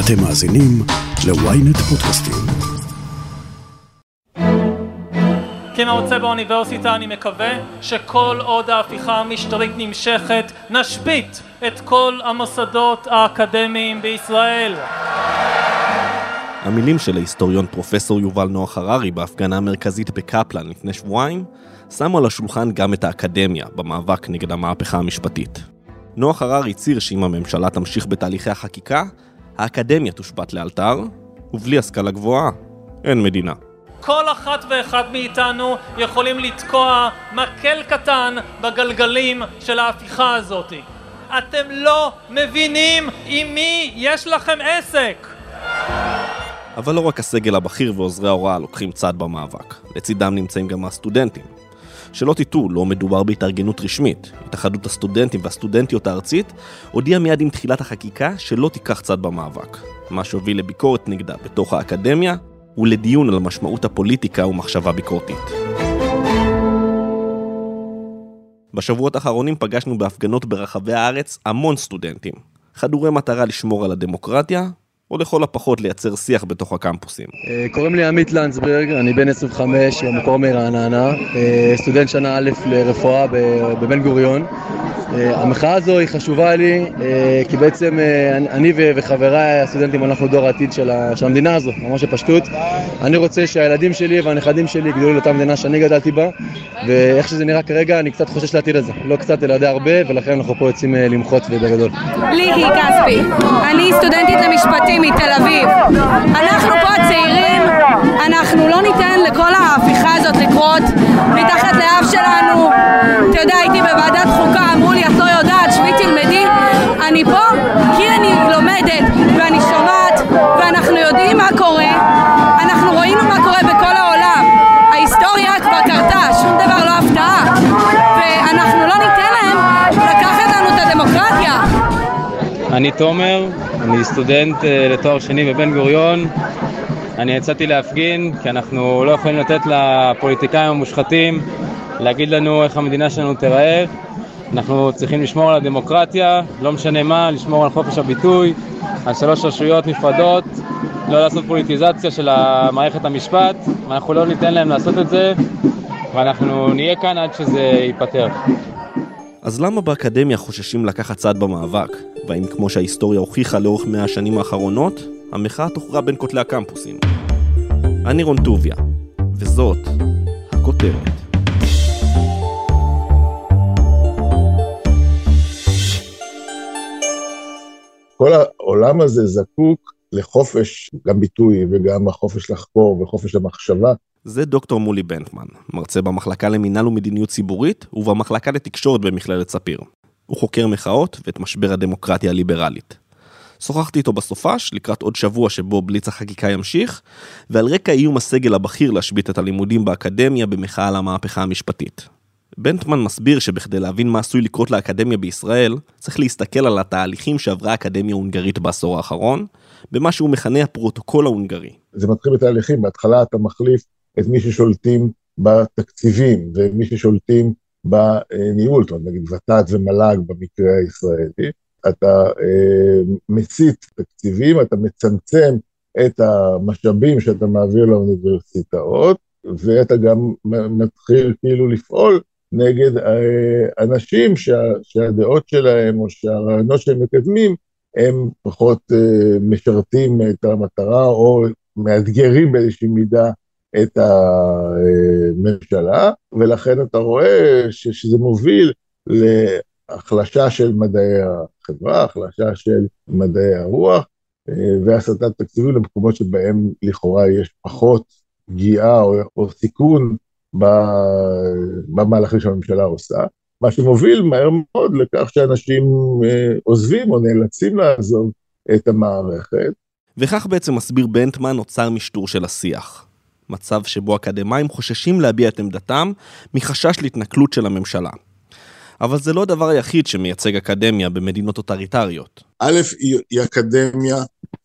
אתם מאזינים ל-ynet פודקאסטים. כמרצה באוניברסיטה אני מקווה שכל עוד ההפיכה המשטרית נמשכת נשבית את כל המוסדות האקדמיים בישראל. המילים של ההיסטוריון פרופסור יובל נוח הררי בהפגנה המרכזית בקפלן לפני שבועיים שמו על השולחן גם את האקדמיה במאבק נגד המהפכה המשפטית. נוח הררי הצהיר שאם הממשלה תמשיך בתהליכי החקיקה, האקדמיה תושבת לאלתר, ובלי השכלה גבוהה, אין מדינה. כל אחת ואחד מאיתנו יכולים לתקוע מקל קטן בגלגלים של ההפיכה הזאת. אתם לא מבינים עם מי יש לכם עסק! אבל לא רק הסגל הבכיר ועוזרי ההוראה לוקחים צד במאבק, לצידם נמצאים גם הסטודנטים. שלא תטעו, לא מדובר בהתארגנות רשמית. התאחדות הסטודנטים והסטודנטיות הארצית הודיעה מיד עם תחילת החקיקה שלא תיקח צד במאבק, מה שהוביל לביקורת נגדה בתוך האקדמיה ולדיון על משמעות הפוליטיקה ומחשבה ביקורתית. בשבועות האחרונים פגשנו בהפגנות ברחבי הארץ המון סטודנטים, חדורי מטרה לשמור על הדמוקרטיה או לכל הפחות לייצר שיח בתוך הקמפוסים. אה, קוראים לי עמית לנדסברג, אני בן 25, המקור מרעננה, אה, סטודנט שנה א' לרפואה בבן גוריון. אה, המחאה הזו היא חשובה לי, כי בעצם אני וחבריי הסטודנטים אנחנו דור העתיד של המדינה הזו, ממש בפשטות. אני רוצה שהילדים שלי והנכדים שלי יגדלו לאותה מדינה שאני גדלתי בה, ואיך שזה נראה כרגע, אני קצת חושש לעתיד הזה. לא קצת, אלא די הרבה, ולכן אנחנו פה יוצאים למחות ובגדול. ליהי כספי, אני סטודנטית למשפטים. מתל אביב. אנחנו פה הצעירים, אנחנו לא ניתן לכל ההפיכה הזאת לקרות מתחת לאף שלנו. אתה יודע, הייתי בוועדת חוקה, אמרו לי, את לא יודעת, שבי תלמדי. אני פה כי אני לומדת ואני שומעת ואנחנו יודעים מה קורה. אנחנו ראינו מה קורה בכל העולם. ההיסטוריה כבר קרתה, שום דבר לא הפתעה. ואנחנו לא ניתן להם לקחת לנו את הדמוקרטיה. אני תומר, אני סטודנט אה, לתואר שני בבן גוריון. אני יצאתי להפגין כי אנחנו לא יכולים לתת לפוליטיקאים המושחתים להגיד לנו איך המדינה שלנו תיראה. אנחנו צריכים לשמור על הדמוקרטיה, לא משנה מה, לשמור על חופש הביטוי, על שלוש רשויות נפרדות, לא לעשות פוליטיזציה של מערכת המשפט, ואנחנו לא ניתן להם לעשות את זה, ואנחנו נהיה כאן עד שזה ייפתר. אז למה באקדמיה חוששים לקחת צד במאבק? והאם כמו שההיסטוריה הוכיחה לאורך מאה השנים האחרונות, המחאה תוכרע בין כותלי הקמפוסים? אני רון טוביה, וזאת הכותרת. כל העולם הזה זקוק לחופש, גם ביטוי וגם החופש לחקור וחופש המחשבה, זה דוקטור מולי בנטמן, מרצה במחלקה למינהל ומדיניות ציבורית ובמחלקה לתקשורת במכללת ספיר. הוא חוקר מחאות ואת משבר הדמוקרטיה הליברלית. שוחחתי איתו בסופש, לקראת עוד שבוע שבו בליץ החקיקה ימשיך, ועל רקע איום הסגל הבכיר להשבית את הלימודים באקדמיה במחאה על המהפכה המשפטית. בנטמן מסביר שבכדי להבין מה עשוי לקרות לאקדמיה בישראל, צריך להסתכל על התהליכים שעברה האקדמיה ההונגרית בעשור האחרון, במה שהוא מכנה הפרוטוקול ההונגרי. זה מתחיל בתהליכים, בהתחלה אתה מחליף את מי ששולטים בתקציבים ומי ששולטים בניהול, זאת אומרת, נגיד ות"ת ומל"ג במקרה הישראלי, אתה אה, מסיט תקציבים, אתה מצמצם את המשאבים שאתה מעביר לאוניברסיטאות, ואתה גם מתחיל כאילו לפעול נגד אה, אנשים שה, שהדעות שלהם או שהרעיונות שהם מקדמים הם פחות אה, משרתים את המטרה או מאתגרים באיזושהי מידה את הממשלה, ולכן אתה רואה ש, שזה מוביל להחלשה של מדעי החברה, החלשה של מדעי הרוח, והסטת תקציבים למקומות שבהם לכאורה יש פחות פגיעה או, או סיכון במהלכים שהממשלה עושה, מה שמוביל מהר מאוד לכך שאנשים אה, עוזבים או נאלצים לעזוב את המערכת. וכך בעצם מסביר בנטמן נוצר משטור של השיח. מצב שבו אקדמאים חוששים להביע את עמדתם מחשש להתנכלות של הממשלה. אבל זה לא הדבר היחיד שמייצג אקדמיה במדינות טוטריטריות. א', היא אקדמיה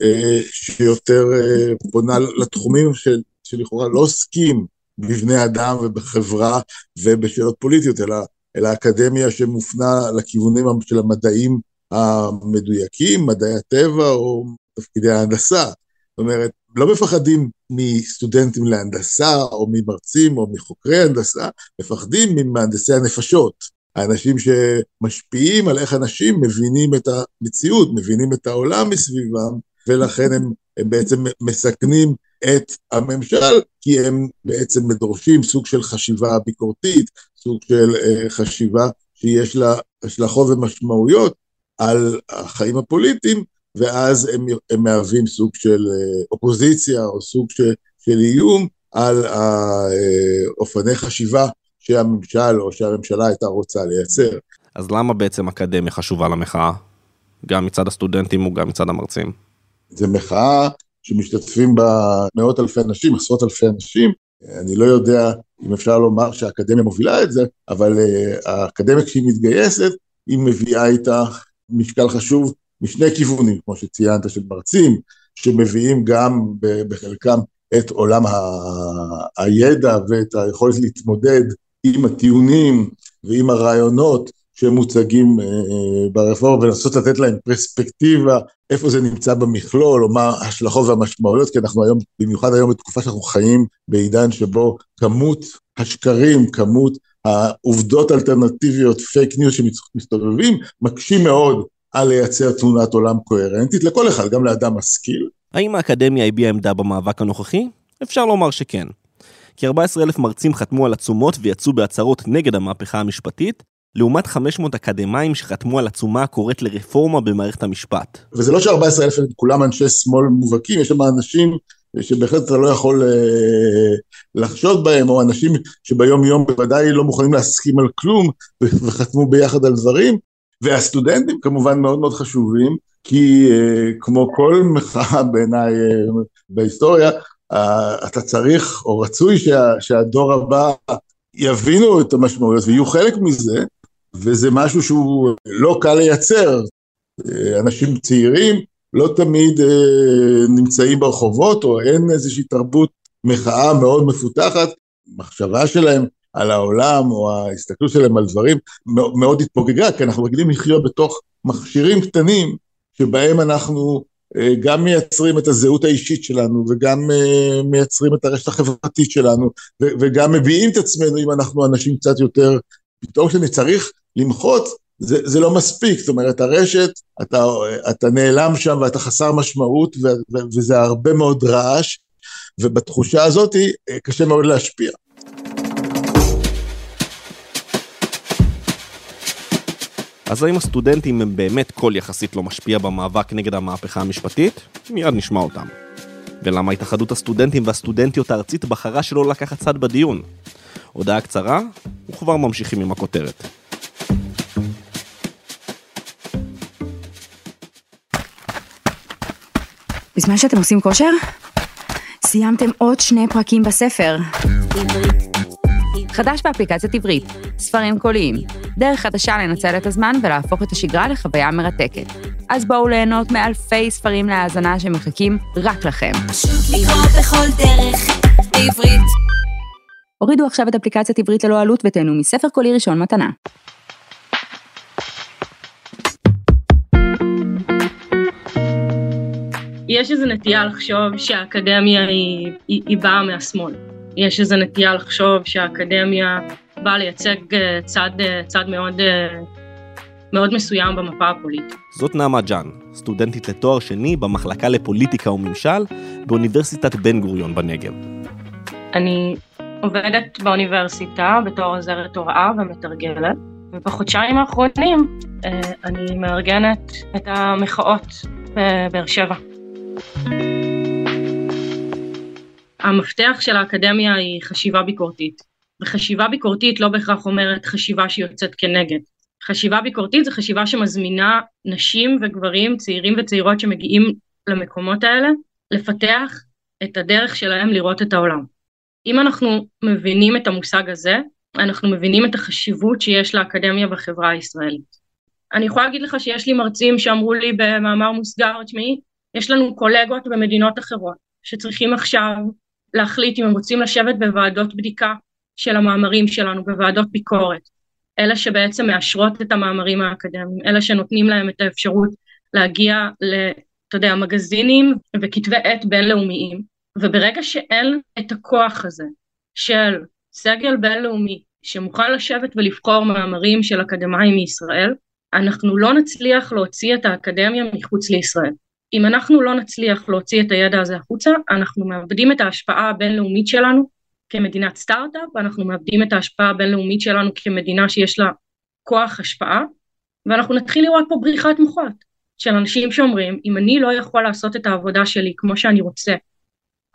אה, שיותר אה, פונה לתחומים של, שלכאורה לא עוסקים בבני אדם ובחברה ובשאלות פוליטיות, אלא, אלא אקדמיה שמופנה לכיוונים של המדעים המדויקים, מדעי הטבע או תפקידי ההנדסה. אומרת, לא מפחדים מסטודנטים להנדסה, או ממרצים, או מחוקרי הנדסה, מפחדים ממהנדסי הנפשות. האנשים שמשפיעים על איך אנשים מבינים את המציאות, מבינים את העולם מסביבם, ולכן הם, הם בעצם מסכנים את הממשל, כי הם בעצם דורשים סוג של חשיבה ביקורתית, סוג של uh, חשיבה שיש לה השלכות ומשמעויות על החיים הפוליטיים, ואז הם, הם מהווים סוג של uh, אופוזיציה או סוג של, של איום על האופני חשיבה שהממשל או שהממשלה הייתה רוצה לייצר. אז למה בעצם אקדמיה חשובה למחאה? גם מצד הסטודנטים וגם מצד המרצים. זה מחאה שמשתתפים בה מאות אלפי אנשים, עשרות אלפי אנשים. אני לא יודע אם אפשר לומר שהאקדמיה מובילה את זה, אבל uh, האקדמיה כשהיא מתגייסת, היא מביאה איתה משקל חשוב משני כיוונים, כמו שציינת, של מרצים, שמביאים גם בחלקם את עולם ה- הידע ואת היכולת להתמודד עם הטיעונים ועם הרעיונות שמוצגים אה, ברפורמה ולנסות לתת להם פרספקטיבה איפה זה נמצא במכלול או מה ההשלכות והמשמעויות כי אנחנו היום, במיוחד היום בתקופה שאנחנו חיים בעידן שבו כמות השקרים, כמות העובדות האלטרנטיביות, פייק ניוז שמסתובבים, מקשים מאוד על לייצר תמונת עולם קוהרנטית לכל אחד, גם לאדם משכיל. האם האקדמיה הביעה עמדה במאבק הנוכחי? אפשר לומר שכן. כ-14 אלף מרצים חתמו על עצומות ויצאו בהצהרות נגד המהפכה המשפטית, לעומת 500 אקדמאים שחתמו על עצומה הקוראת לרפורמה במערכת המשפט. וזה לא ש-14 אלף הם כולם אנשי שמאל מובהקים, יש שם אנשים שבהחלט אתה לא יכול אה, לחשוד בהם, או אנשים שביום יום בוודאי לא מוכנים להסכים על כלום, וחתמו ביחד על דברים, והסטודנטים כמובן מאוד מאוד חשובים, כי אה, כמו כל מחאה בעיניי אה, בהיסטוריה, אה, אתה צריך, או רצוי שה, שהדור הבא יבינו את המשמעויות ויהיו חלק מזה, וזה משהו שהוא לא קל לייצר. אנשים צעירים לא תמיד נמצאים ברחובות, או אין איזושהי תרבות מחאה מאוד מפותחת. מחשבה שלהם על העולם, או ההסתכלות שלהם על דברים, מאוד התפוגגה, כי אנחנו רגילים לחיות בתוך מכשירים קטנים, שבהם אנחנו אה, גם מייצרים את הזהות האישית שלנו, וגם אה, מייצרים את הרשת החברתית שלנו, וגם מביעים את עצמנו אם אנחנו אנשים קצת יותר, פתאום כשאני צריך למחות, זה, זה לא מספיק, זאת אומרת הרשת, אתה, אתה נעלם שם ואתה חסר משמעות ו, ו, וזה הרבה מאוד רעש, ובתחושה הזאת אה, קשה מאוד להשפיע. אז האם הסטודנטים הם באמת קול יחסית לא משפיע במאבק נגד המהפכה המשפטית? מיד נשמע אותם. ולמה התאחדות הסטודנטים והסטודנטיות הארצית בחרה שלא לקחת צד בדיון? הודעה קצרה, וכבר ממשיכים עם הכותרת. בזמן שאתם עושים כושר, סיימתם עוד שני פרקים בספר. חדש באפליקציית עברית, ספרים קוליים, דרך חדשה לנצל את הזמן ולהפוך את השגרה לחוויה מרתקת. אז בואו ליהנות מאלפי ספרים להאזנה שמחכים רק לכם. בכל דרך, בעברית. הורידו עכשיו את אפליקציית עברית ללא עלות ותהנו מספר קולי ראשון מתנה. יש איזו נטייה לחשוב שהאקדמיה היא, היא, היא באה מהשמאל. יש איזו נטייה לחשוב שהאקדמיה באה לייצג אה, צד, אה, צד מאוד, אה, מאוד מסוים במפה הפוליטית. זאת נעמה ג'אן, סטודנטית לתואר שני במחלקה לפוליטיקה וממשל באוניברסיטת בן גוריון בנגב. אני עובדת באוניברסיטה בתור עוזרת הוראה ומתרגלת, ובחודשיים האחרונים אני מארגנת את המחאות בבאר שבע. המפתח של האקדמיה היא חשיבה ביקורתית. וחשיבה ביקורתית לא בהכרח אומרת חשיבה שיוצאת כנגד. חשיבה ביקורתית זה חשיבה שמזמינה נשים וגברים, צעירים וצעירות שמגיעים למקומות האלה, לפתח את הדרך שלהם לראות את העולם. אם אנחנו מבינים את המושג הזה, אנחנו מבינים את החשיבות שיש לאקדמיה בחברה הישראלית. אני יכולה להגיד לך שיש לי מרצים שאמרו לי במאמר מוסגר, תשמעי, יש לנו קולגות במדינות אחרות שצריכים עכשיו להחליט אם הם רוצים לשבת בוועדות בדיקה של המאמרים שלנו, בוועדות ביקורת. אלה שבעצם מאשרות את המאמרים האקדמיים, אלה שנותנים להם את האפשרות להגיע אתה יודע, מגזינים וכתבי עת בינלאומיים, וברגע שאין את הכוח הזה של סגל בינלאומי שמוכן לשבת ולבחור מאמרים של אקדמאים מישראל, אנחנו לא נצליח להוציא את האקדמיה מחוץ לישראל. אם אנחנו לא נצליח להוציא את הידע הזה החוצה, אנחנו מאבדים את ההשפעה הבינלאומית שלנו כמדינת סטארט-אפ, ואנחנו מאבדים את ההשפעה הבינלאומית שלנו כמדינה שיש לה כוח השפעה, ואנחנו נתחיל לראות פה בריחת מוחות של אנשים שאומרים, אם אני לא יכול לעשות את העבודה שלי כמו שאני רוצה,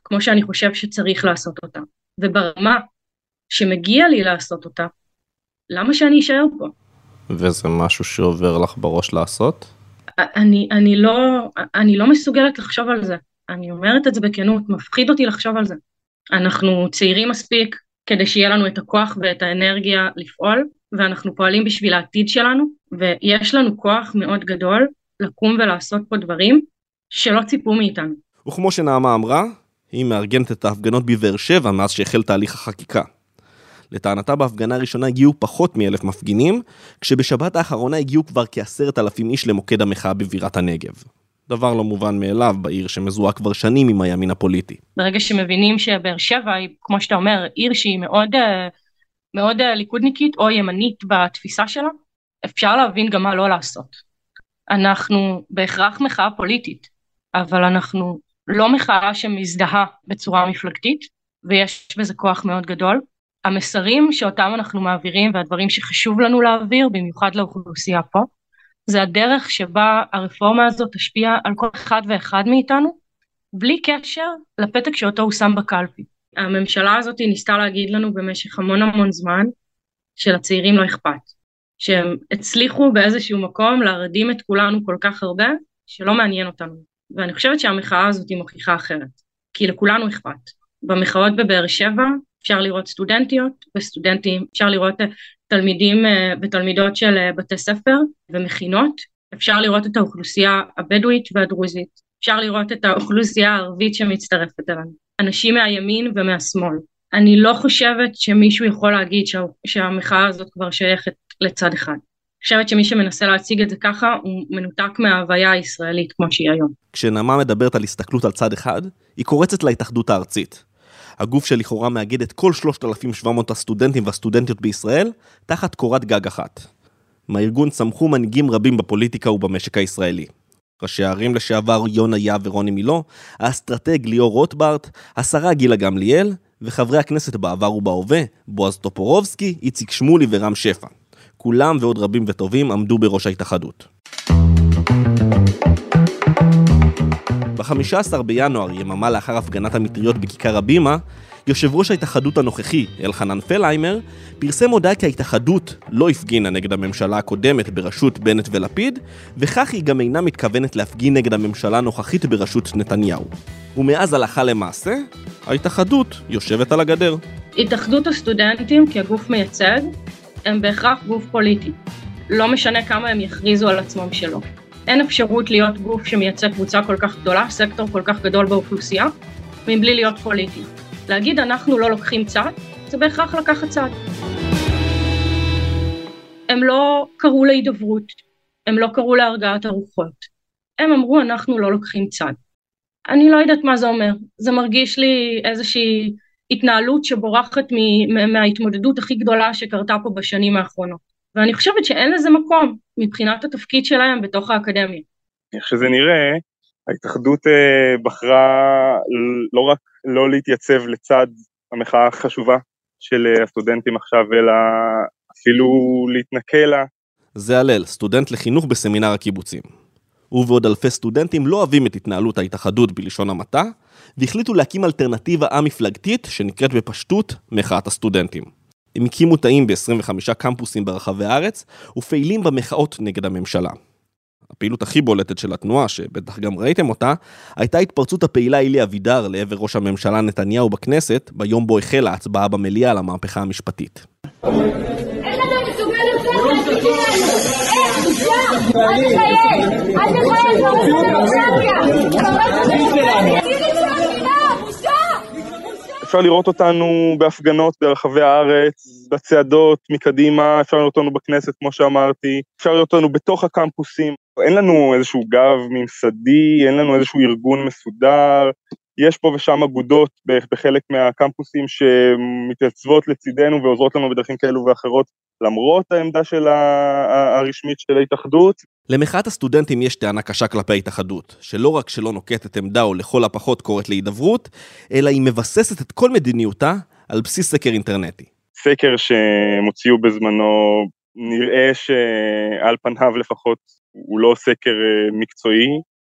כמו שאני חושב שצריך לעשות אותה, וברמה שמגיע לי לעשות אותה, למה שאני אשאר פה? וזה משהו שעובר לך בראש לעשות? אני, אני, לא, אני לא מסוגלת לחשוב על זה. אני אומרת את זה בכנות, מפחיד אותי לחשוב על זה. אנחנו צעירים מספיק כדי שיהיה לנו את הכוח ואת האנרגיה לפעול, ואנחנו פועלים בשביל העתיד שלנו, ויש לנו כוח מאוד גדול לקום ולעשות פה דברים שלא ציפו מאיתנו. וכמו שנעמה אמרה, היא מארגנת את ההפגנות בבאר שבע מאז שהחל תהליך החקיקה. לטענתה בהפגנה הראשונה הגיעו פחות מאלף מפגינים, כשבשבת האחרונה הגיעו כבר כעשרת אלפים איש למוקד המחאה בבירת הנגב. דבר לא מובן מאליו בעיר שמזוהה כבר שנים עם הימין הפוליטי. ברגע שמבינים שבאר שבע היא, כמו שאתה אומר, עיר שהיא מאוד, אה, מאוד אה, ליכודניקית או ימנית בתפיסה שלה, אפשר להבין גם מה לא לעשות. אנחנו בהכרח מחאה פוליטית, אבל אנחנו לא מחאה שמזדהה בצורה מפלגתית, ויש בזה כוח מאוד גדול. המסרים שאותם אנחנו מעבירים והדברים שחשוב לנו להעביר, במיוחד לאוכלוסייה פה, זה הדרך שבה הרפורמה הזאת תשפיע על כל אחד ואחד מאיתנו, בלי קשר לפתק שאותו הוא שם בקלפי. הממשלה הזאת ניסתה להגיד לנו במשך המון המון זמן שלצעירים לא אכפת, שהם הצליחו באיזשהו מקום להרדים את כולנו כל כך הרבה, שלא מעניין אותנו. ואני חושבת שהמחאה הזאת היא מוכיחה אחרת, כי לכולנו אכפת. במחאות בבאר שבע אפשר לראות סטודנטיות וסטודנטים, אפשר לראות אה, תלמידים אה, ותלמידות של אה, בתי ספר ומכינות, אפשר לראות את האוכלוסייה הבדואית והדרוזית, אפשר לראות את האוכלוסייה הערבית שמצטרפת אלינו, אנשים מהימין ומהשמאל. אני לא חושבת שמישהו יכול להגיד שה, שהמחאה הזאת כבר שייכת לצד אחד. אני חושבת שמי שמנסה להציג את זה ככה הוא מנותק מההוויה הישראלית כמו שהיא היום. כשנעמה מדברת על הסתכלות על צד אחד, היא קורצת להתאחדות הארצית. הגוף שלכאורה מאגד את כל 3,700 הסטודנטים והסטודנטיות בישראל, תחת קורת גג אחת. מהארגון צמחו מנהיגים רבים בפוליטיקה ובמשק הישראלי. ראשי הערים לשעבר יונה יהב ורוני מילו, האסטרטג ליאור רוטברט, השרה גילה גמליאל, וחברי הכנסת בעבר ובהווה, בועז טופורובסקי, איציק שמולי ורם שפע. כולם ועוד רבים וטובים עמדו בראש ההתאחדות. ב-15 בינואר, יממה לאחר הפגנת המטריות בכיכר הבימה, יושב ראש ההתאחדות הנוכחי, אלחנן פלהיימר, פרסם הודעה כי ההתאחדות לא הפגינה נגד הממשלה הקודמת בראשות בנט ולפיד, וכך היא גם אינה מתכוונת להפגין נגד הממשלה הנוכחית בראשות נתניהו. ומאז הלכה למעשה, ההתאחדות יושבת על הגדר. התאחדות הסטודנטים כגוף מייצג, הם בהכרח גוף פוליטי. לא משנה כמה הם יכריזו על עצמם שלא. אין אפשרות להיות גוף שמייצג קבוצה כל כך גדולה, סקטור כל כך גדול באוכלוסייה, מבלי להיות פוליטי. להגיד אנחנו לא לוקחים צד, זה בהכרח לקחת צד. הם לא קראו להידברות, הם לא קראו להרגעת הרוחות. הם אמרו אנחנו לא לוקחים צד. אני לא יודעת מה זה אומר, זה מרגיש לי איזושהי התנהלות שבורחת מההתמודדות הכי גדולה שקרתה פה בשנים האחרונות. ואני חושבת שאין לזה מקום מבחינת התפקיד שלהם בתוך האקדמיה. איך שזה נראה, ההתאחדות אה, בחרה לא רק לא להתייצב לצד המחאה החשובה של אה, הסטודנטים עכשיו, אלא אפילו להתנכל לה. זה הלל, סטודנט לחינוך בסמינר הקיבוצים. הוא ועוד אלפי סטודנטים לא אוהבים את התנהלות ההתאחדות בלשון המעטה, והחליטו להקים אלטרנטיבה א-מפלגתית שנקראת בפשטות מחאת הסטודנטים. הם הקימו תאים ב-25 קמפוסים ברחבי הארץ, ופעילים במחאות נגד הממשלה. הפעילות הכי בולטת של התנועה, שבטח גם ראיתם אותה, הייתה התפרצות הפעילה אילי אבידר לעבר ראש הממשלה נתניהו בכנסת, ביום בו החלה ההצבעה במליאה על המהפכה המשפטית. איך אתה מסוגל לצאת אפשר לראות אותנו בהפגנות ברחבי הארץ, בצעדות מקדימה, אפשר לראות אותנו בכנסת, כמו שאמרתי, אפשר לראות אותנו בתוך הקמפוסים. אין לנו איזשהו גב ממסדי, אין לנו איזשהו ארגון מסודר, יש פה ושם אגודות בחלק מהקמפוסים שמתייצבות לצידנו ועוזרות לנו בדרכים כאלו ואחרות למרות העמדה של הרשמית של ההתאחדות. למחאת הסטודנטים יש טענה קשה כלפי ההתאחדות, שלא רק שלא נוקטת עמדה או לכל הפחות קוראת להידברות, אלא היא מבססת את כל מדיניותה על בסיס סקר אינטרנטי. סקר שהם הוציאו בזמנו, נראה שעל פניו לפחות הוא לא סקר אה, מקצועי,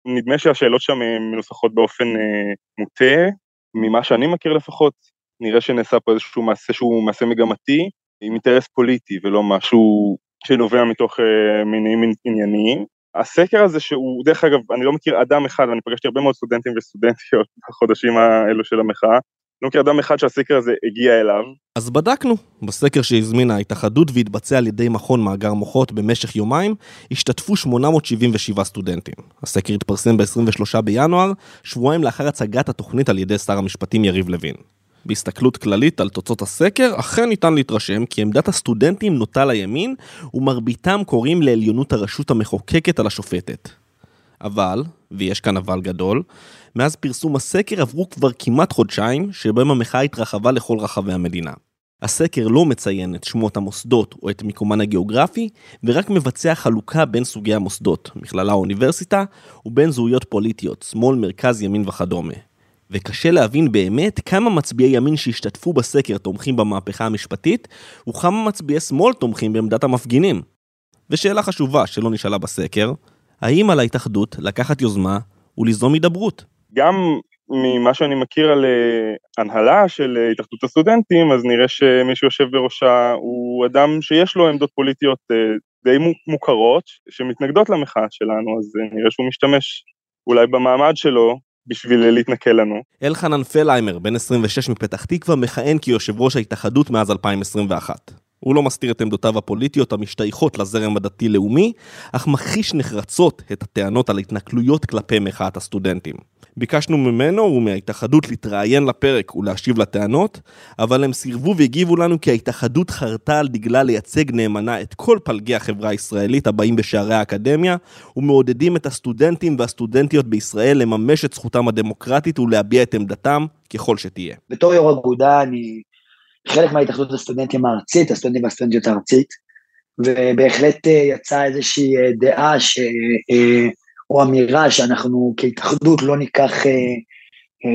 נדמה שהשאלות שם מנוסחות באופן אה, מוטה, ממה שאני מכיר לפחות, נראה שנעשה פה איזשהו מעשה שהוא מעשה מגמתי, עם אינטרס פוליטי ולא משהו שנובע מתוך אה, מניעים ענייניים. הסקר הזה שהוא, דרך אגב, אני לא מכיר אדם אחד, ואני פגשתי הרבה מאוד סטודנטים וסטודנטיות בחודשים האלו של המחאה, לא מכיר אדם אחד שהסקר הזה הגיע אליו. אז בדקנו. בסקר שהזמינה ההתאחדות והתבצע על ידי מכון מאגר מוחות במשך יומיים, השתתפו 877 סטודנטים. הסקר התפרסם ב-23 בינואר, שבועיים לאחר הצגת התוכנית על ידי שר המשפטים יריב לוין. בהסתכלות כללית על תוצאות הסקר, אכן ניתן להתרשם כי עמדת הסטודנטים נוטה לימין, ומרביתם קוראים לעליונות הרשות המחוקקת על השופטת. אבל, ויש כאן אבל גדול, מאז פרסום הסקר עברו כבר כמעט חודשיים, שבהם המחאה התרחבה לכל רחבי המדינה. הסקר לא מציין את שמות המוסדות או את מיקומן הגיאוגרפי, ורק מבצע חלוקה בין סוגי המוסדות, מכללה או אוניברסיטה, ובין זהויות פוליטיות, שמאל, מרכז, ימין וכדומה. וקשה להבין באמת כמה מצביעי ימין שהשתתפו בסקר תומכים במהפכה המשפטית, וכמה מצביעי שמאל תומכים בעמדת המפגינים. ושאלה חשובה שלא נשאלה בסקר, האם על ההתאחדות לקחת יוזמה וליזום הידברות? גם ממה שאני מכיר על אה, הנהלה של אה, התאחדות הסטודנטים, אז נראה שמי שיושב בראשה הוא אדם שיש לו עמדות פוליטיות אה, די מוכרות, שמתנגדות למחאה שלנו, אז נראה שהוא משתמש אולי במעמד שלו בשביל להתנכל לנו. אלחנן פלהיימר, בן 26 מפתח תקווה, מכהן כיושב ראש ההתאחדות מאז 2021. הוא לא מסתיר את עמדותיו הפוליטיות המשתייכות לזרם הדתי-לאומי, אך מכחיש נחרצות את הטענות על התנכלויות כלפי מחאת הסטודנטים. ביקשנו ממנו ומההתאחדות להתראיין לפרק ולהשיב לטענות, אבל הם סירבו והגיבו לנו כי ההתאחדות חרתה על דגלה לייצג נאמנה את כל פלגי החברה הישראלית הבאים בשערי האקדמיה, ומעודדים את הסטודנטים והסטודנטיות בישראל לממש את זכותם הדמוקרטית ולהביע את עמדתם ככל שתהיה. בתור יו"ר אגודה אני חלק מההתאחדות הסטודנטים הארצית, הסטודנטים והסטודנטיות הארצית, ובהחלט אה, יצאה איזושהי אה, דעה ש... אה, או אמירה שאנחנו כהתאחדות לא ניקח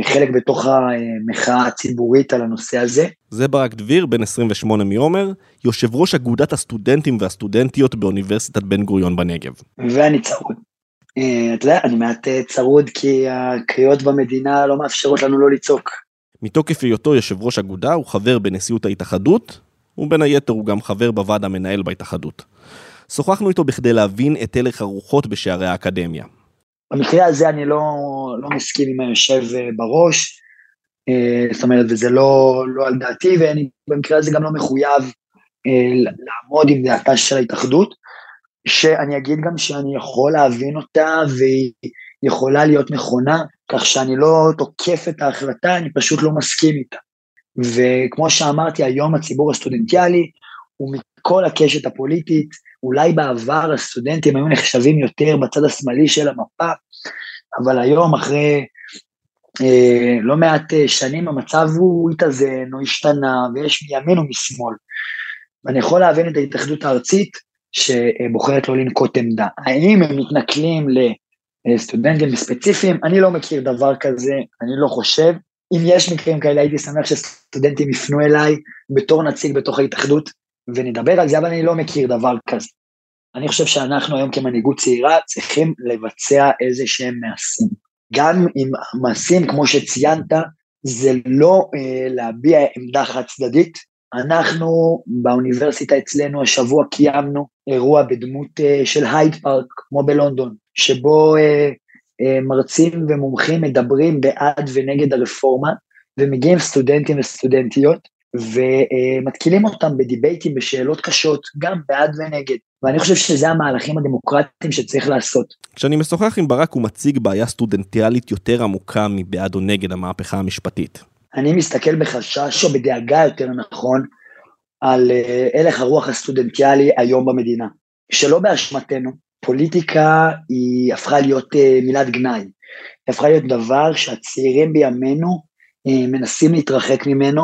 חלק בתוך המחאה הציבורית על הנושא הזה. זה ברק דביר, בן 28 מעומר, יושב ראש אגודת הסטודנטים והסטודנטיות באוניברסיטת בן גוריון בנגב. ואני צרוד. אתה יודע, אני מעט צרוד כי הקריאות במדינה לא מאפשרות לנו לא לצעוק. מתוקף היותו יושב ראש אגודה, הוא חבר בנשיאות ההתאחדות, ובין היתר הוא גם חבר בוועד המנהל בהתאחדות. שוחחנו איתו בכדי להבין את הלך הרוחות בשערי האקדמיה. במקרה הזה אני לא, לא מסכים עם היושב בראש, אה, זאת אומרת, וזה לא, לא על דעתי, ואני במקרה הזה גם לא מחויב אה, לעמוד עם דעתה של ההתאחדות, שאני אגיד גם שאני יכול להבין אותה, והיא יכולה להיות נכונה, כך שאני לא תוקף את ההחלטה, אני פשוט לא מסכים איתה. וכמו שאמרתי, היום הציבור הסטודנטיאלי הוא מכל הקשת הפוליטית, אולי בעבר הסטודנטים היו נחשבים יותר בצד השמאלי של המפה, אבל היום אחרי אה, לא מעט אה, שנים המצב הוא התאזן או השתנה ויש מימין ומשמאל. ואני יכול להבין את ההתאחדות הארצית שבוחרת לא לנקוט עמדה. האם הם מתנכלים ל... אה, סטודנטים ספציפיים, אני לא מכיר דבר כזה, אני לא חושב. אם יש מקרים כאלה, הייתי שמח שסטודנטים יפנו אליי בתור נציג בתוך ההתאחדות, ונדבר על זה, אבל אני לא מכיר דבר כזה. אני חושב שאנחנו היום כמנהיגות צעירה צריכים לבצע איזה שהם מעשים. גם אם מעשים, כמו שציינת, זה לא אה, להביע עמדה חד צדדית. אנחנו באוניברסיטה אצלנו השבוע קיימנו אירוע בדמות אה, של הייד פארק, כמו בלונדון, שבו אה, אה, מרצים ומומחים מדברים בעד ונגד הרפורמה, ומגיעים סטודנטים וסטודנטיות, ומתקילים אותם בדיבייטים, בשאלות קשות, גם בעד ונגד. ואני חושב שזה המהלכים הדמוקרטיים שצריך לעשות. כשאני משוחח עם ברק הוא מציג בעיה סטודנטיאלית יותר עמוקה מבעד או נגד המהפכה המשפטית. אני מסתכל בחשש או בדאגה יותר נכון על אה, הלך הרוח הסטודנטיאלי היום במדינה. שלא באשמתנו, פוליטיקה היא הפכה להיות uh, מילת גנאי. היא הפכה להיות דבר שהצעירים בימינו uh, מנסים להתרחק ממנו,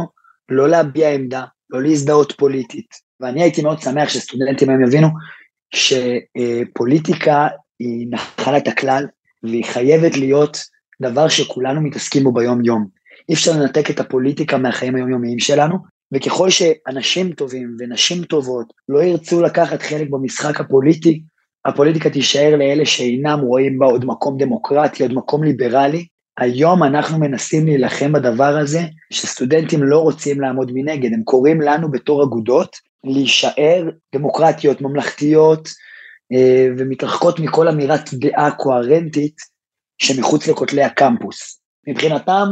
לא להביע עמדה, לא להזדהות פוליטית. ואני הייתי מאוד שמח שסטודנטים היום יבינו שפוליטיקה היא נחלת הכלל, והיא חייבת להיות דבר שכולנו מתעסקים בו ביום-יום. אי אפשר לנתק את הפוליטיקה מהחיים היומיומיים שלנו, וככל שאנשים טובים ונשים טובות לא ירצו לקחת חלק במשחק הפוליטי, הפוליטיקה תישאר לאלה שאינם רואים בה עוד מקום דמוקרטי, עוד מקום ליברלי. היום אנחנו מנסים להילחם בדבר הזה, שסטודנטים לא רוצים לעמוד מנגד, הם קוראים לנו בתור אגודות להישאר דמוקרטיות, ממלכתיות, אה, ומתרחקות מכל אמירת דעה קוהרנטית שמחוץ לכותלי הקמפוס. מבחינתם,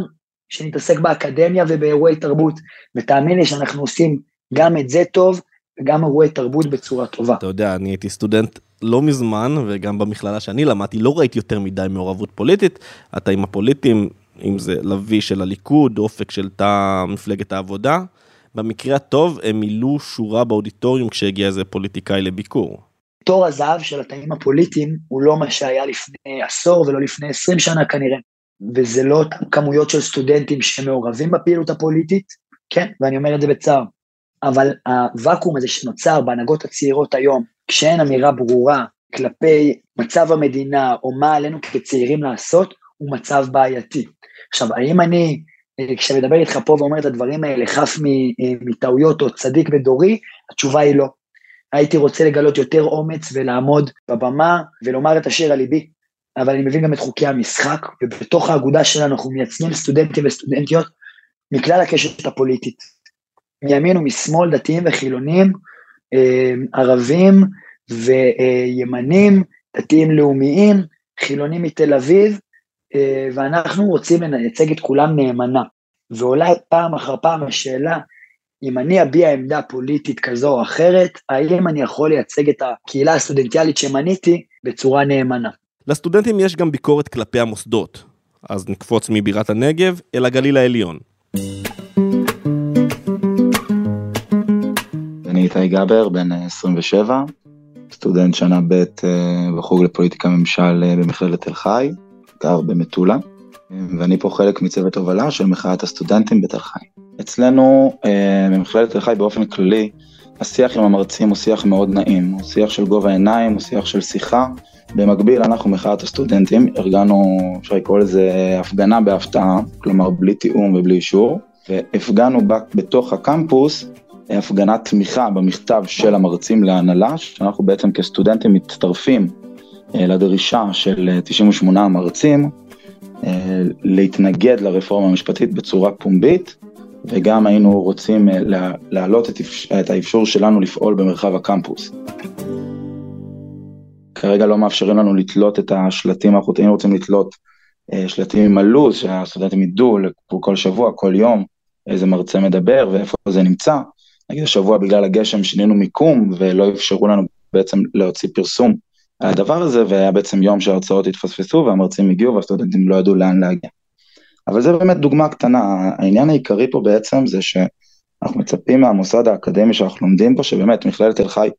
שנתעסק באקדמיה ובאירועי תרבות, ותאמין לי שאנחנו עושים גם את זה טוב, וגם אירועי תרבות בצורה טובה. אתה יודע, אני הייתי סטודנט לא מזמן, וגם במכללה שאני למדתי, לא ראיתי יותר מדי מעורבות פוליטית. אתה עם הפוליטים, אם זה לביא של הליכוד, אופק של תא מפלגת העבודה, במקרה הטוב הם מילאו שורה באודיטוריום כשהגיע איזה פוליטיקאי לביקור. תור הזהב של התאים הפוליטיים הוא לא מה שהיה לפני עשור ולא לפני עשרים שנה כנראה. וזה לא אותן כמויות של סטודנטים שמעורבים בפעילות הפוליטית, כן, ואני אומר את זה בצער. אבל הוואקום הזה שנוצר בהנהגות הצעירות היום, כשאין אמירה ברורה כלפי מצב המדינה או מה עלינו כצעירים לעשות, הוא מצב בעייתי. עכשיו, האם אני, אה, כשאני מדבר איתך פה ואומר את הדברים האלה, חף אה, מטעויות או צדיק בדורי, התשובה היא לא. הייתי רוצה לגלות יותר אומץ ולעמוד בבמה ולומר את אשר על ליבי, אבל אני מבין גם את חוקי המשחק, ובתוך האגודה שלנו אנחנו מייצגים סטודנטים וסטודנטיות מכלל הקשת הפוליטית. מימין ומשמאל, דתיים וחילונים, אה, ערבים וימנים, דתיים לאומיים, חילונים מתל אביב, אה, ואנחנו רוצים לייצג את כולם נאמנה. ועולה פעם אחר פעם השאלה, אם אני אביע עמדה פוליטית כזו או אחרת, האם אני יכול לייצג את הקהילה הסטודנטיאלית שמניתי בצורה נאמנה. לסטודנטים יש גם ביקורת כלפי המוסדות, אז נקפוץ מבירת הנגב אל הגליל העליון. אני איתי גבר, בן 27, סטודנט שנה ב' אה, בחוג לפוליטיקה ממשל אה, במכללת תל חי, גר במטולה, ואני פה חלק מצוות הובלה של מחאת הסטודנטים בתל חי. אצלנו אה, במכללת תל חי באופן כללי, השיח עם המרצים הוא שיח מאוד נעים, הוא שיח של גובה עיניים, הוא שיח של שיחה. במקביל אנחנו מחאת הסטודנטים, ארגנו, אפשר לקרוא לזה הפגנה בהפתעה, כלומר בלי תיאום ובלי אישור, והפגנו בתוך הקמפוס הפגנת תמיכה במכתב של המרצים להנהלה, שאנחנו בעצם כסטודנטים מצטרפים אה, לדרישה של 98 המרצים אה, להתנגד לרפורמה המשפטית בצורה פומבית, וגם היינו רוצים אה, להעלות את האפשור שלנו לפעול במרחב הקמפוס. כרגע לא מאפשרים לנו לתלות את השלטים, אנחנו תמיד רוצים לתלות שלטים עם הלו"ז, שהסטודנטים ידעו כל שבוע, כל יום, איזה מרצה מדבר ואיפה זה נמצא. נגיד השבוע בגלל הגשם שינינו מיקום ולא אפשרו לנו בעצם להוציא פרסום על הדבר הזה, והיה בעצם יום שההרצאות התפספסו והמרצים הגיעו והסטודנטים לא ידעו לאן להגיע. אבל זה באמת דוגמה קטנה, העניין העיקרי פה בעצם זה שאנחנו מצפים מהמוסד האקדמי שאנחנו לומדים פה, שבאמת מכללת תל חי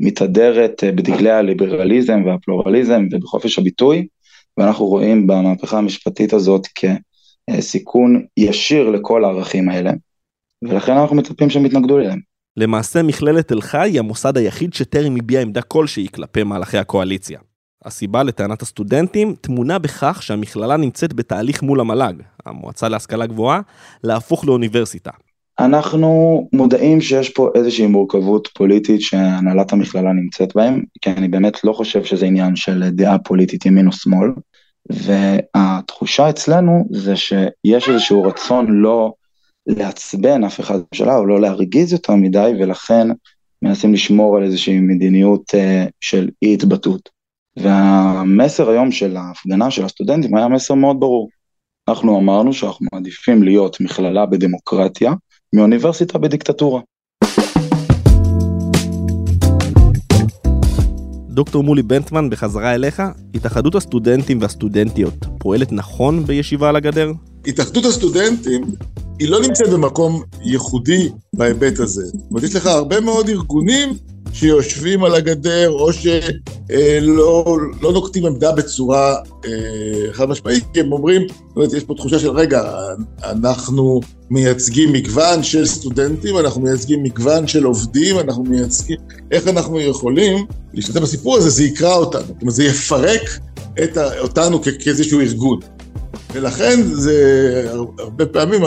מתהדרת אה, בדגלי הליברליזם והפלורליזם ובחופש הביטוי, ואנחנו רואים במהפכה המשפטית הזאת כסיכון ישיר לכל הערכים האלה. ולכן אנחנו מצפים שהם יתנגדו אליהם. למעשה מכללת תל חי היא המוסד היחיד שטרם הביע עמדה כלשהי כלפי מהלכי הקואליציה. הסיבה לטענת הסטודנטים טמונה בכך שהמכללה נמצאת בתהליך מול המל"ג, המועצה להשכלה גבוהה, להפוך לאוניברסיטה. אנחנו מודעים שיש פה איזושהי מורכבות פוליטית שהנהלת המכללה נמצאת בהם, כי אני באמת לא חושב שזה עניין של דעה פוליטית ימין או שמאל, והתחושה אצלנו זה שיש איזשהו רצון לא לעצבן אף אחד בממשלה או לא להרגיז יותר מדי, ולכן מנסים לשמור על איזושהי מדיניות uh, של אי התבטאות. והמסר היום של ההפגנה של הסטודנטים היה מסר מאוד ברור. אנחנו אמרנו שאנחנו מעדיפים להיות מכללה בדמוקרטיה מאוניברסיטה בדיקטטורה. דוקטור מולי בנטמן, בחזרה אליך, התאחדות הסטודנטים והסטודנטיות פועלת נכון בישיבה על הגדר? התאחדות הסטודנטים היא לא נמצאת במקום ייחודי בהיבט הזה. זאת אומרת, יש לך הרבה מאוד ארגונים שיושבים על הגדר או שלא לא נוקטים עמדה בצורה אה, חד משמעית, כי הם אומרים, זאת אומרת, יש פה תחושה של רגע, אנחנו מייצגים מגוון של סטודנטים, אנחנו מייצגים מגוון של עובדים, אנחנו מייצגים, איך אנחנו יכולים להשתתף בסיפור הזה, זה יקרא אותנו, זאת אומרת, זה יפרק את, אותנו כאיזשהו ארגון. ולכן זה הרבה פעמים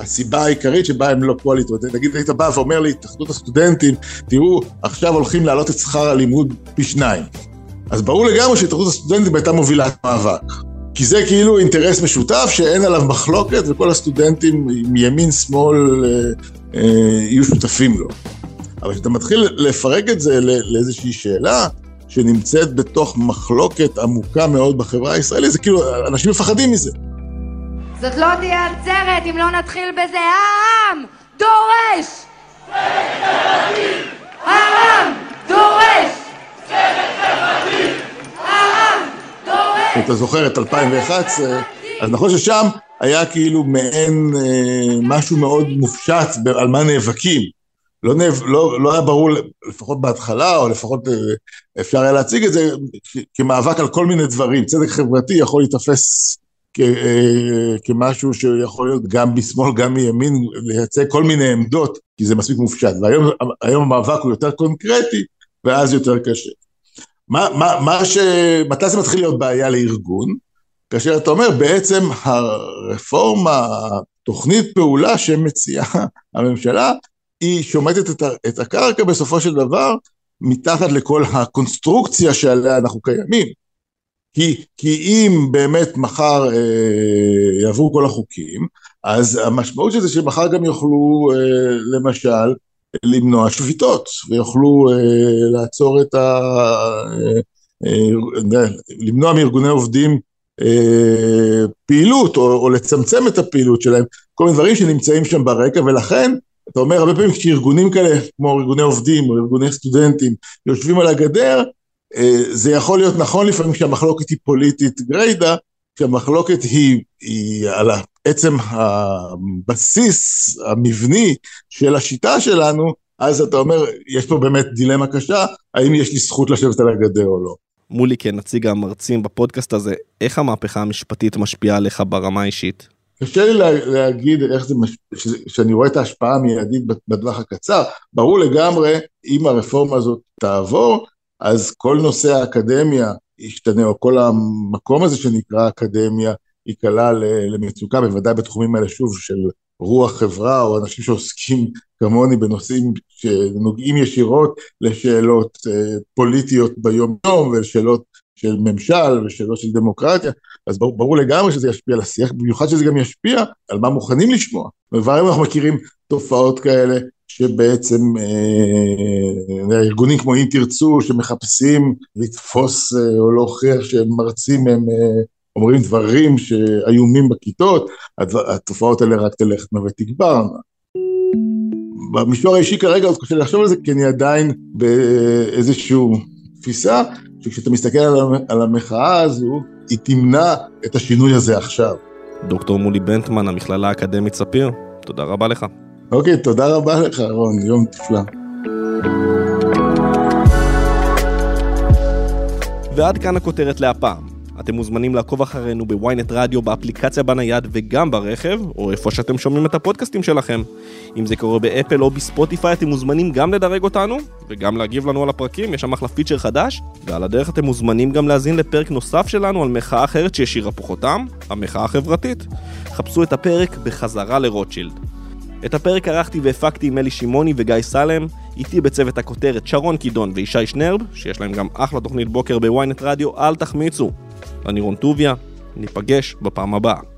הסיבה העיקרית שבה הם לא. זאת אומרת, נגיד היית בא ואומר להתאחדות הסטודנטים, תראו, עכשיו הולכים להעלות את שכר הלימוד פי שניים. אז ברור לגמרי שהתאחדות הסטודנטים הייתה מובילה את המאבק. כי זה כאילו אינטרס משותף שאין עליו מחלוקת וכל הסטודנטים מימין שמאל אה, אה, יהיו שותפים לו. אבל כשאתה מתחיל לפרק את זה לאיזושהי שאלה, שנמצאת בתוך מחלוקת עמוקה מאוד בחברה הישראלית, זה כאילו, אנשים מפחדים מזה. זאת לא תהיה עצרת אם לא נתחיל בזה. העם דורש! העם דורש! העם דורש! אתה זוכר את 2011, אז נכון ששם היה כאילו מעין אה, משהו מאוד מופשט על מה נאבקים. לא, נאב, לא, לא היה ברור, לפחות בהתחלה, או לפחות אה, אפשר היה להציג את זה כמאבק על כל מיני דברים. צדק חברתי יכול להיתפס אה, כמשהו שיכול להיות גם בשמאל, גם מימין, לייצג כל מיני עמדות, כי זה מספיק מופשט. והיום המאבק הוא יותר קונקרטי, ואז יותר קשה. מה, מה, מה ש... מתי זה מתחיל להיות בעיה לארגון? כאשר אתה אומר, בעצם הרפורמה, תוכנית פעולה שמציעה הממשלה, היא שומטת את, את הקרקע בסופו של דבר מתחת לכל הקונסטרוקציה שעליה אנחנו קיימים. כי, כי אם באמת מחר אה, יעברו כל החוקים, אז המשמעות של זה שמחר גם יוכלו אה, למשל למנוע שביתות, ויוכלו אה, לעצור את ה... אה, אה, למנוע מארגוני עובדים אה, פעילות, או, או לצמצם את הפעילות שלהם, כל מיני דברים שנמצאים שם ברקע, ולכן אתה אומר הרבה פעמים כשארגונים כאלה, כמו ארגוני עובדים או ארגוני סטודנטים, יושבים על הגדר, זה יכול להיות נכון לפעמים כשהמחלוקת היא פוליטית גריידא, כשהמחלוקת היא, היא על עצם הבסיס המבני של השיטה שלנו, אז אתה אומר, יש פה באמת דילמה קשה, האם יש לי זכות לשבת על הגדר או לא. מולי כנציג המרצים בפודקאסט הזה, איך המהפכה המשפטית משפיעה עליך ברמה האישית? קשה לי לה, להגיד איך זה, מש... שאני רואה את ההשפעה המיידית בטווח הקצר. ברור לגמרי, אם הרפורמה הזאת תעבור, אז כל נושא האקדמיה ישתנה, או כל המקום הזה שנקרא אקדמיה ייקלע למצוקה, בוודאי בתחומים האלה, שוב, של רוח חברה, או אנשים שעוסקים כמוני בנושאים שנוגעים ישירות לשאלות אה, פוליטיות ביום-יום, ולשאלות של ממשל ושאלות של דמוקרטיה, אז ברור, ברור לגמרי שזה ישפיע על השיח, במיוחד שזה גם ישפיע על מה מוכנים לשמוע. וכבר אנחנו מכירים תופעות כאלה שבעצם אה, ארגונים כמו אם תרצו שמחפשים לתפוס אה, או להוכיח שמרצים הם אה, אומרים דברים שאיומים בכיתות, התופעות האלה רק תלכנה ותגברנה. במישור האישי כרגע עוד קשה לחשוב על זה, כי אני עדיין באיזושהי תפיסה, שכשאתה מסתכל על המחאה הזו, היא תמנע את השינוי הזה עכשיו. דוקטור מולי בנטמן, המכללה האקדמית ספיר, תודה רבה לך. אוקיי, תודה רבה לך, רון, יום נפלא. ועד כאן הכותרת להפעם. אתם מוזמנים לעקוב אחרינו בוויינט רדיו, באפליקציה בנייד וגם ברכב, או איפה שאתם שומעים את הפודקאסטים שלכם. אם זה קורה באפל או בספוטיפיי, אתם מוזמנים גם לדרג אותנו, וגם להגיב לנו על הפרקים, יש שם אחלה פיצ'ר חדש, ועל הדרך אתם מוזמנים גם להאזין לפרק נוסף שלנו על מחאה אחרת שהשאירה פה חותם, המחאה החברתית. חפשו את הפרק בחזרה לרוטשילד. את הפרק ערכתי והפקתי עם אלי שמעוני וגיא סלם, איתי בצוות הכותרת שרון קידון וישי שנרב, שיש להם גם אחלה תוכנית בוקר בוויינט רדיו, אל תחמיצו. אני רון טוביה, ניפגש בפעם הבאה.